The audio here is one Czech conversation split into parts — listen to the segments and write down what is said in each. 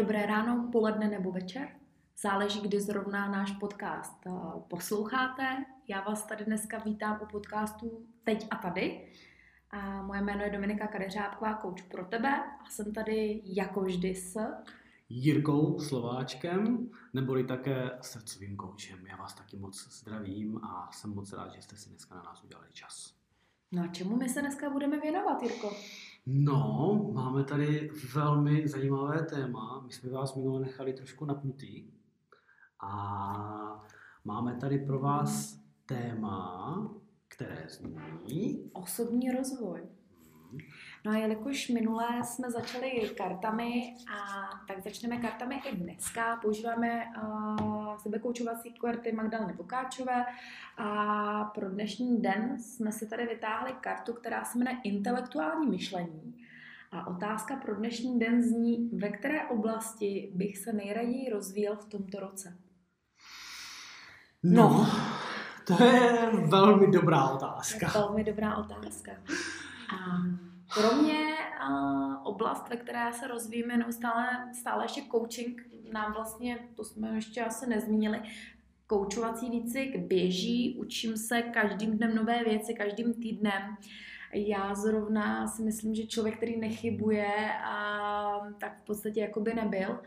Dobré ráno, poledne nebo večer. Záleží, kdy zrovna náš podcast eh, posloucháte. Já vás tady dneska vítám u podcastu Teď a tady. A moje jméno je Dominika Kadeřábková, kouč pro tebe a jsem tady jako vždy s... Jirkou Slováčkem, neboli také srdcovým koučem. Já vás taky moc zdravím a jsem moc rád, že jste si dneska na nás udělali čas. No a čemu my se dneska budeme věnovat, Jirko? No, máme tady velmi zajímavé téma. My jsme vás minule nechali trošku napnutý. A máme tady pro vás téma, které zní... Osobní rozvoj. No a jelikož minule jsme začali kartami, a tak začneme kartami i dneska. Používáme uh, sebekoučovací karty Magdaleny Vokáčové a pro dnešní den jsme si tady vytáhli kartu, která se jmenuje intelektuální myšlení. A otázka pro dnešní den zní, ve které oblasti bych se nejraději rozvíjel v tomto roce? No, no to je velmi dobrá otázka. Je velmi dobrá otázka. A pro mě uh, oblast, ve které se rozvíjíme neustále, stále ještě coaching, nám vlastně, to jsme ještě asi nezmínili, koučovací výcvik běží, učím se každým dnem nové věci, každým týdnem. Já zrovna si myslím, že člověk, který nechybuje, a, tak v podstatě jako by nebyl.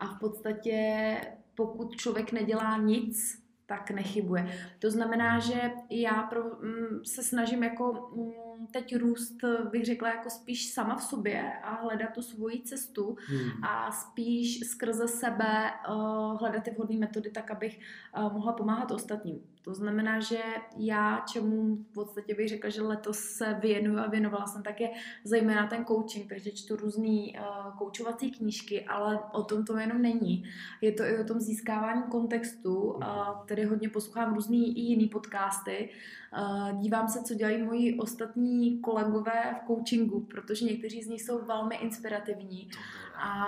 A v podstatě pokud člověk nedělá nic, tak nechybuje. To znamená, že já pro, mm, se snažím jako mm, teď růst, bych řekla, jako spíš sama v sobě a hledat tu svoji cestu hmm. a spíš skrze sebe uh, hledat ty vhodné metody tak, abych uh, mohla pomáhat ostatním. To znamená, že já, čemu v podstatě bych řekla, že letos se věnuju a věnovala jsem také zejména ten coaching, takže čtu různé uh, koučovací knížky, ale o tom to jenom není. Je to i o tom získávání kontextu, uh, tedy hodně poslouchám různý i jiný podcasty, uh, dívám se, co dělají moji ostatní kolegové v coachingu, protože někteří z nich jsou velmi inspirativní. A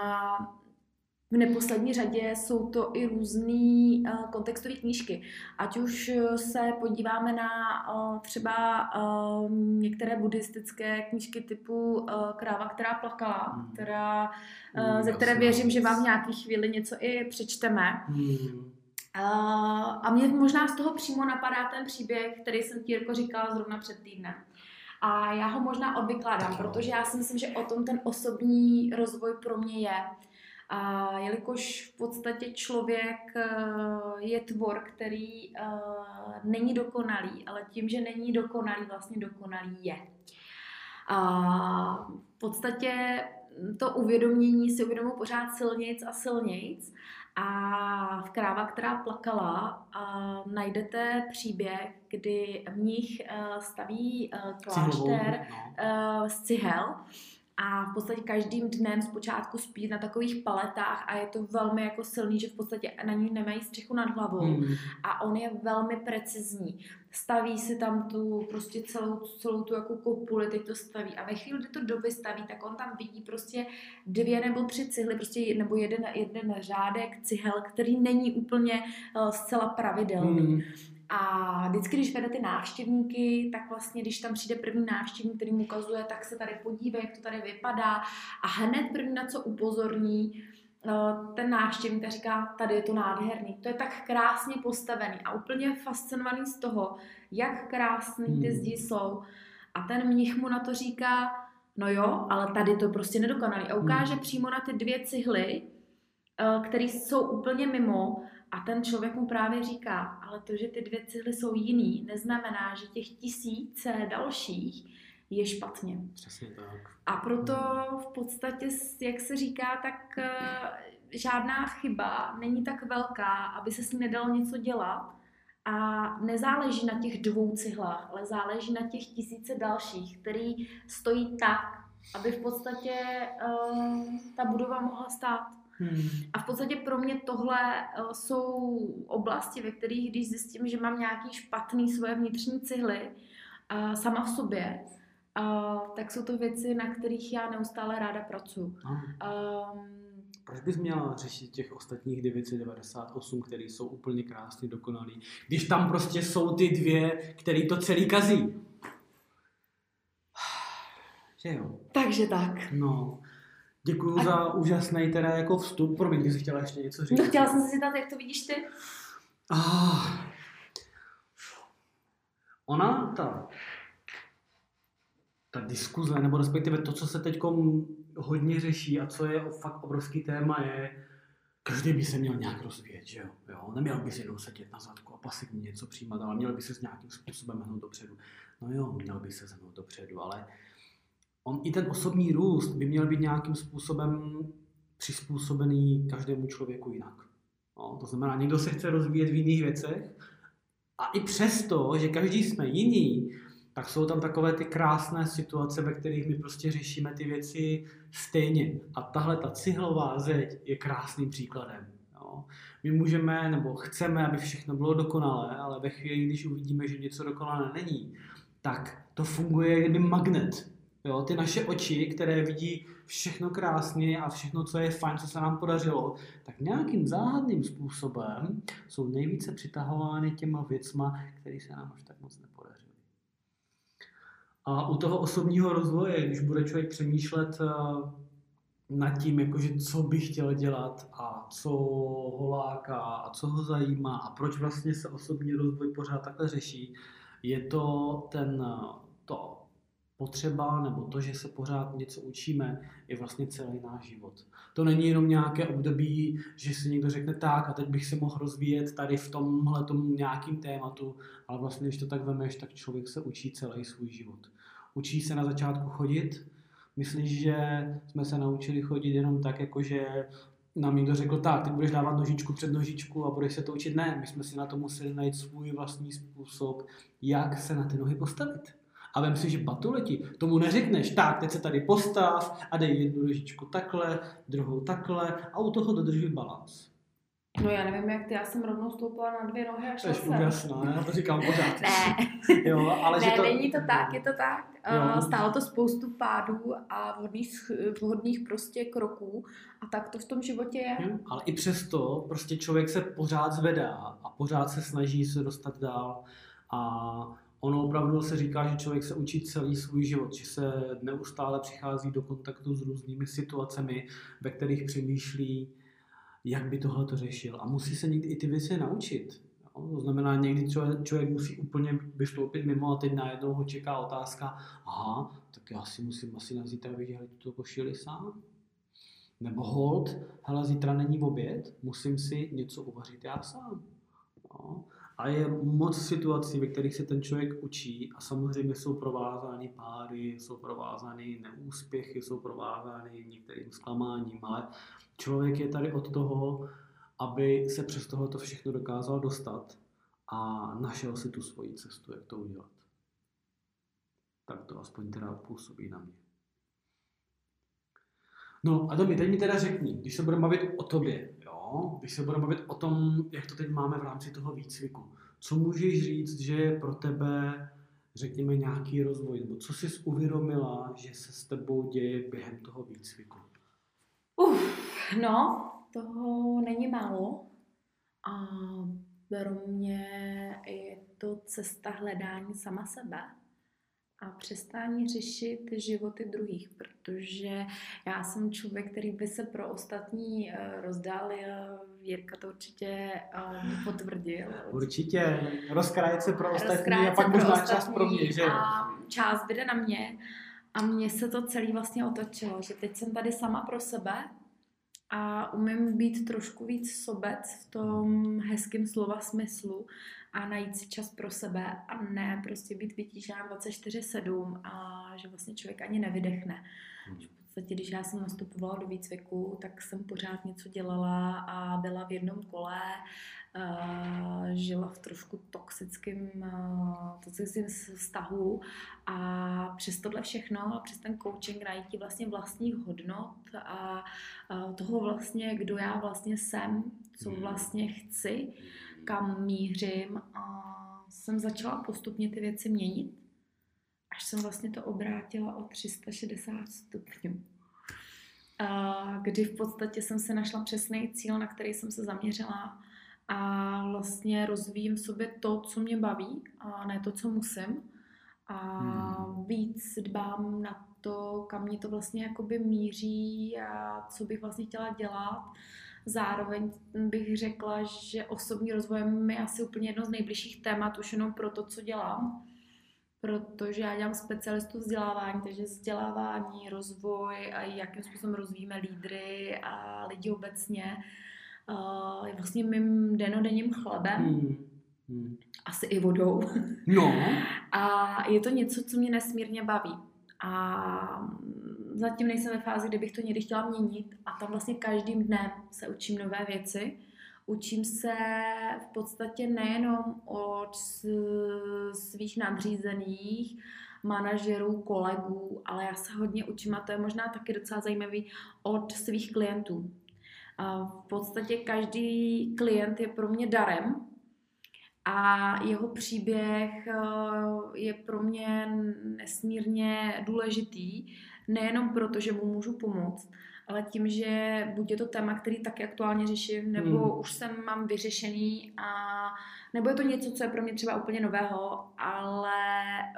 v neposlední řadě jsou to i různé uh, kontextové knížky. Ať už eh, se podíváme na uh, třeba uh, některé buddhistické knížky typu Kráva, která plakala, hmm. která, uh, ze které věřím, že vám v nějaké chvíli něco i přečteme. Hmm. A mě možná z toho přímo napadá ten příběh, který jsem ti jako říkala zrovna před týdnem. A já ho možná odvykládám, protože já si myslím, že o tom ten osobní rozvoj pro mě je. A jelikož v podstatě člověk eh, je tvor, který eh, není dokonalý, ale tím, že není dokonalý, vlastně dokonalý je. A v podstatě to uvědomění si uvědomuji pořád silnějc a silnějc. A v Kráva, která plakala, a najdete příběh, kdy mnich eh, staví klášter no. z cihel a v podstatě každým dnem zpočátku spí na takových paletách a je to velmi jako silný, že v podstatě na ní nemají střechu nad hlavou hmm. a on je velmi precizní. Staví si tam tu prostě celou, celou tu jako kopuli, teď to staví a ve chvíli, kdy to doby staví, tak on tam vidí prostě dvě nebo tři cihly, prostě nebo jeden, jeden řádek cihel, který není úplně uh, zcela pravidelný. Hmm. A vždycky, když vede ty návštěvníky, tak vlastně, když tam přijde první návštěvník, který mu ukazuje, tak se tady podívej, jak to tady vypadá. A hned první na co upozorní, eh, ten návštěvník říká, tady je to nádherný, to je tak krásně postavený a úplně fascinovaný z toho, jak krásný ty hmm. zdi jsou. A ten mnich mu na to říká, no jo, ale tady to prostě nedokonalý. A ukáže hmm. přímo na ty dvě cihly, eh, které jsou úplně mimo a ten člověk mu právě říká, ale to, že ty dvě cihly jsou jiný, neznamená, že těch tisíce dalších je špatně. Přesně tak. A proto v podstatě, jak se říká, tak eh, žádná chyba není tak velká, aby se s ní nedalo něco dělat. A nezáleží na těch dvou cihlách, ale záleží na těch tisíce dalších, který stojí tak, aby v podstatě uh, ta budova mohla stát. Hmm. A v podstatě pro mě tohle uh, jsou oblasti, ve kterých, když zjistím, že mám nějaký špatný svoje vnitřní cihly uh, sama v sobě, uh, tak jsou to věci, na kterých já neustále ráda pracuji. Um, proč bys měla řešit těch ostatních 998, které jsou úplně krásně dokonalý, když tam prostě jsou ty dvě, které to celý kazí? Že jo? Takže tak. No, Děkuji za úžasný teda jako vstup. Promiň, ty jsi chtěla ještě něco říct. No, chtěla jsem se zeptat, jak to vidíš ty? Ah. Ona, ta, ta diskuze, nebo respektive to, co se teď hodně řeší a co je fakt obrovský téma, je, každý by se měl nějak rozvíjet, že jo? jo? Neměl by si jenom sedět na zadku a pasivně něco přijímat, ale měl by se s nějakým způsobem hnout dopředu. No jo, měl by se hnout dopředu, ale on i ten osobní růst by měl být nějakým způsobem přizpůsobený každému člověku jinak. No, to znamená, někdo se chce rozvíjet v jiných věcech a i přesto, že každý jsme jiný, tak jsou tam takové ty krásné situace, ve kterých my prostě řešíme ty věci stejně. A tahle ta cihlová zeď je krásným příkladem. Jo. My můžeme nebo chceme, aby všechno bylo dokonalé, ale ve chvíli, když uvidíme, že něco dokonalé není, tak to funguje jako magnet. Jo, ty naše oči, které vidí všechno krásně a všechno, co je fajn, co se nám podařilo, tak nějakým záhadným způsobem jsou nejvíce přitahovány těma věcma, které se nám až tak moc nepodařily. A u toho osobního rozvoje, když bude člověk přemýšlet eh, nad tím, jakože co by chtěl dělat a co ho láká a co ho zajímá a proč vlastně se osobní rozvoj pořád takhle řeší, je to ten, to potřeba nebo to, že se pořád něco učíme, je vlastně celý náš život. To není jenom nějaké období, že si někdo řekne tak a teď bych se mohl rozvíjet tady v tomhle nějakým tématu, ale vlastně, když to tak vemeš, tak člověk se učí celý svůj život. Učí se na začátku chodit, myslíš, že jsme se naučili chodit jenom tak, jakože nám někdo řekl, tak, ty budeš dávat nožičku před nožičku a budeš se to učit. Ne, my jsme si na to museli najít svůj vlastní způsob, jak se na ty nohy postavit. A vem si, že batuleti, tomu neřekneš, tak, teď se tady postav a dej jednu nožičku takhle, druhou takhle a u toho dodržuj balans. No já nevím, jak ty, já jsem rovnou stoupila na dvě nohy a šla jsem. úžasná, já to říkám pořád. ne, jo, ale ne že to... není to tak, je to tak. Jo. Stálo to spoustu pádů a vhodných, vhodných prostě kroků a tak to v tom životě je. Jo, ale i přesto prostě člověk se pořád zvedá a pořád se snaží se dostat dál a ono opravdu se říká, že člověk se učí celý svůj život, že se neustále přichází do kontaktu s různými situacemi, ve kterých přemýšlí, jak by tohle to řešil. A musí se někdy i ty věci naučit. To znamená, někdy člověk, člověk musí úplně vystoupit mimo a teď najednou ho čeká otázka, aha, tak já si musím asi na zítra vydělat tuto košili sám. Nebo hold, hele, zítra není oběd, musím si něco uvařit já sám. No. A je moc situací, ve kterých se ten člověk učí a samozřejmě jsou provázány páry, jsou provázány neúspěchy, jsou provázány některým zklamáním, ale člověk je tady od toho, aby se přes tohoto všechno dokázal dostat a našel si tu svoji cestu, jak to udělat. Tak to aspoň teda působí na mě. No a Domi, teď mi teda řekni, když se budeme bavit o tobě, když se budeme bavit o tom, jak to teď máme v rámci toho výcviku, co můžeš říct, že je pro tebe, řekněme, nějaký rozvoj, nebo co jsi uvědomila, že se s tebou děje během toho výcviku? Uf, no, toho není málo. A pro mě je to cesta hledání sama sebe a přestání řešit životy druhých, protože já jsem člověk, který by se pro ostatní eh, rozdálil. Jirka to určitě eh, potvrdil. Určitě. Rozkrájet se pro ostatní Rozkrájet a pak možná čas pro mě, že A část bude na mě. A mně se to celé vlastně otočilo, že teď jsem tady sama pro sebe a umím být trošku víc sobec v tom hezkém slova smyslu a najít si čas pro sebe a ne prostě být vytížená 24-7 a že vlastně člověk ani nevydechne. Hmm. V podstatě, když já jsem nastupovala do výcviku, tak jsem pořád něco dělala a byla v jednom kole, žila v trošku toxickém toxickém vztahu a přes tohle všechno a přes ten coaching najít vlastně vlastních hodnot a toho vlastně, kdo já vlastně jsem, co hmm. vlastně chci, kam mířím a jsem začala postupně ty věci měnit, až jsem vlastně to obrátila o 360 stupňů. Kdy v podstatě jsem se našla přesný cíl, na který jsem se zaměřila a vlastně rozvíjím v sobě to, co mě baví a ne to, co musím. A hmm. víc dbám na to, kam mě to vlastně jakoby míří a co bych vlastně chtěla dělat. Zároveň bych řekla, že osobní rozvoj je asi úplně jedno z nejbližších témat, už jenom pro to, co dělám protože já dělám specialistu vzdělávání, takže vzdělávání, rozvoj a jakým způsobem rozvíjíme lídry a lidi obecně uh, je vlastně mým denodenním chlebem. Hmm. Hmm. Asi i vodou. No. a je to něco, co mě nesmírně baví. A zatím nejsem ve fázi, kdy bych to někdy chtěla měnit a tam vlastně každým dnem se učím nové věci Učím se v podstatě nejenom od svých nadřízených, manažerů, kolegů, ale já se hodně učím a to je možná taky docela zajímavý od svých klientů. A v podstatě každý klient je pro mě darem a jeho příběh eh, je pro mě nesmírně důležitý, nejenom proto, že mu můžu pomoct, ale tím, že buď je to téma, který taky aktuálně řeším, nebo hmm. už jsem mám vyřešený a nebo je to něco, co je pro mě třeba úplně nového, ale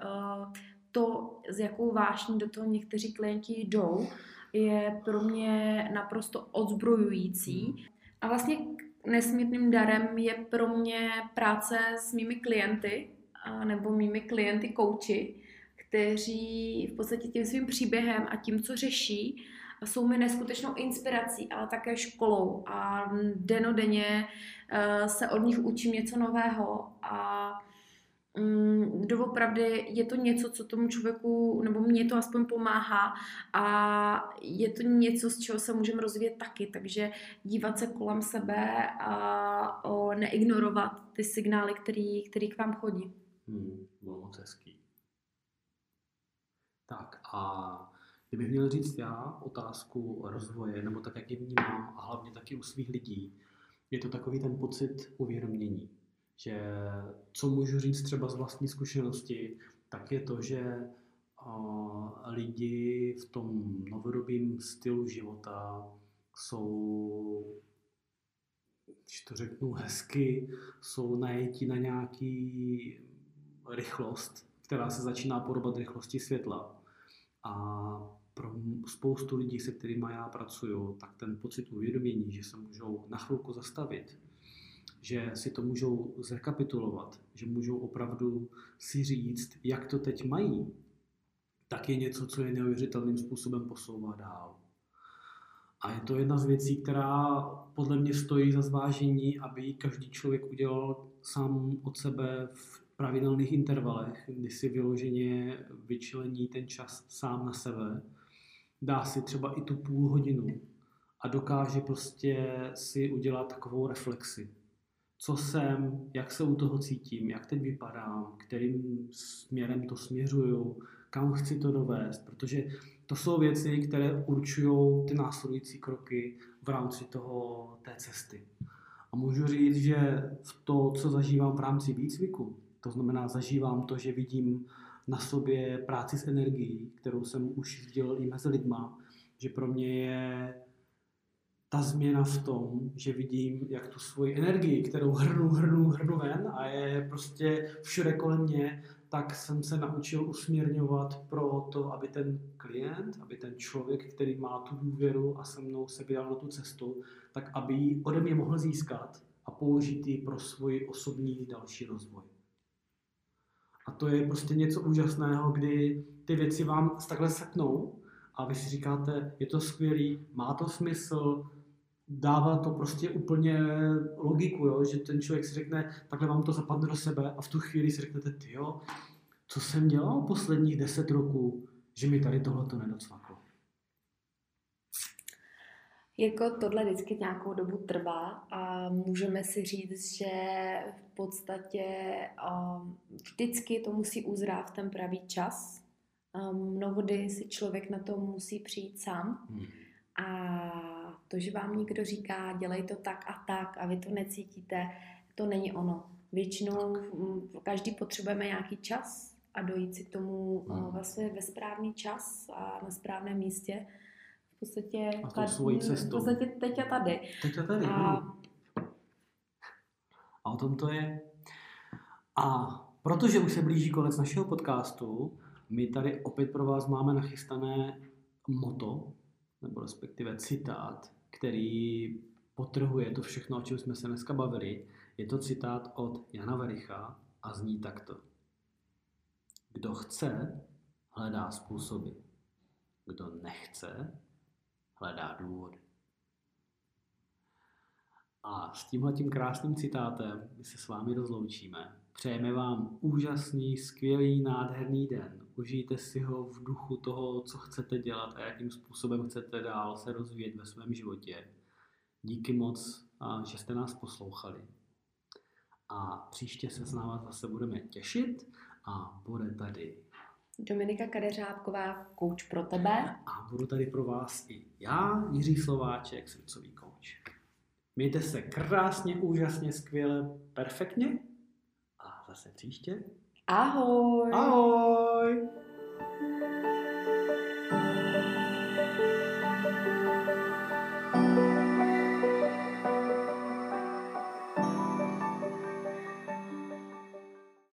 uh, to, s jakou vášní do toho někteří klienti jdou, je pro mě naprosto odzbrojující. A vlastně nesmírným darem je pro mě práce s mými klienty, nebo mými klienty kouči, kteří v podstatě tím svým příběhem a tím, co řeší, jsou mi neskutečnou inspirací, ale také školou a denodenně uh, se od nich učím něco nového a um, doopravdy je to něco, co tomu člověku, nebo mě to aspoň pomáhá a je to něco, z čeho se můžeme rozvíjet taky, takže dívat se kolem sebe a o, neignorovat ty signály, který, který k vám chodí. Hmm, bylo moc hezký. Tak a Kdybych měl říct já otázku rozvoje, nebo tak, jak ji vnímám, a hlavně taky u svých lidí, je to takový ten pocit uvědomění, že co můžu říct třeba z vlastní zkušenosti, tak je to, že lidi v tom novodobém stylu života jsou, když to řeknu hezky, jsou najetí na nějaký rychlost, která se začíná podobat rychlosti světla. A pro spoustu lidí, se kterými já pracuju, tak ten pocit uvědomění, že se můžou na chvilku zastavit, že si to můžou zrekapitulovat, že můžou opravdu si říct, jak to teď mají, tak je něco, co je neuvěřitelným způsobem posouvá dál. A je to jedna z věcí, která podle mě stojí za zvážení, aby každý člověk udělal sám od sebe v pravidelných intervalech, kdy si vyloženě vyčlení ten čas sám na sebe dá si třeba i tu půl hodinu a dokáže prostě si udělat takovou reflexi. Co jsem, jak se u toho cítím, jak teď vypadám, kterým směrem to směřuju, kam chci to dovést, protože to jsou věci, které určují ty následující kroky v rámci toho, té cesty. A můžu říct, že v to, co zažívám v rámci výcviku, to znamená, zažívám to, že vidím na sobě práci s energií, kterou jsem už viděl i mezi lidma, že pro mě je ta změna v tom, že vidím, jak tu svoji energii, kterou hrnu, hrnu, hrnu ven a je prostě všude kolem mě, tak jsem se naučil usměrňovat pro to, aby ten klient, aby ten člověk, který má tu důvěru a se mnou se vydal na tu cestu, tak aby ji ode mě mohl získat a použít ji pro svůj osobní další rozvoj. A to je prostě něco úžasného, kdy ty věci vám takhle seknou a vy si říkáte, je to skvělý, má to smysl, dává to prostě úplně logiku, jo? že ten člověk si řekne, takhle vám to zapadne do sebe a v tu chvíli si řeknete, ty jo, co jsem dělal posledních deset roků, že mi tady tohle to nedocvaklo. Jako tohle vždycky nějakou dobu trvá a můžeme si říct, že v podstatě um, vždycky to musí uzrát v ten pravý čas. Um, mnohdy si člověk na to musí přijít sám. Hmm. A to, že vám někdo říká, dělej to tak a tak a vy to necítíte, to není ono. Většinou každý potřebujeme nějaký čas a dojít si k tomu hmm. vlastně ve správný čas a na správném místě podstatě... A tou svojí cestou. V podstatě teď a tady. Teď a tady, a... a o tom to je. A protože už se blíží konec našeho podcastu, My tady opět pro vás máme nachystané moto, nebo respektive citát, který potrhuje to všechno, o čem jsme se dneska bavili. Je to citát od Jana Vericha a zní takto. Kdo chce, hledá způsoby. Kdo nechce, hledá důvody. A s tímhle tím krásným citátem my se s vámi rozloučíme. Přejeme vám úžasný, skvělý, nádherný den. Užijte si ho v duchu toho, co chcete dělat a jakým způsobem chcete dál se rozvíjet ve svém životě. Díky moc, že jste nás poslouchali. A příště se s náma zase budeme těšit a bude tady Dominika Kadeřábková, kouč pro tebe. A budu tady pro vás i já, Jiří Slováček, srdcový kouč. Mějte se krásně, úžasně, skvěle, perfektně a zase příště. Ahoj. Ahoj.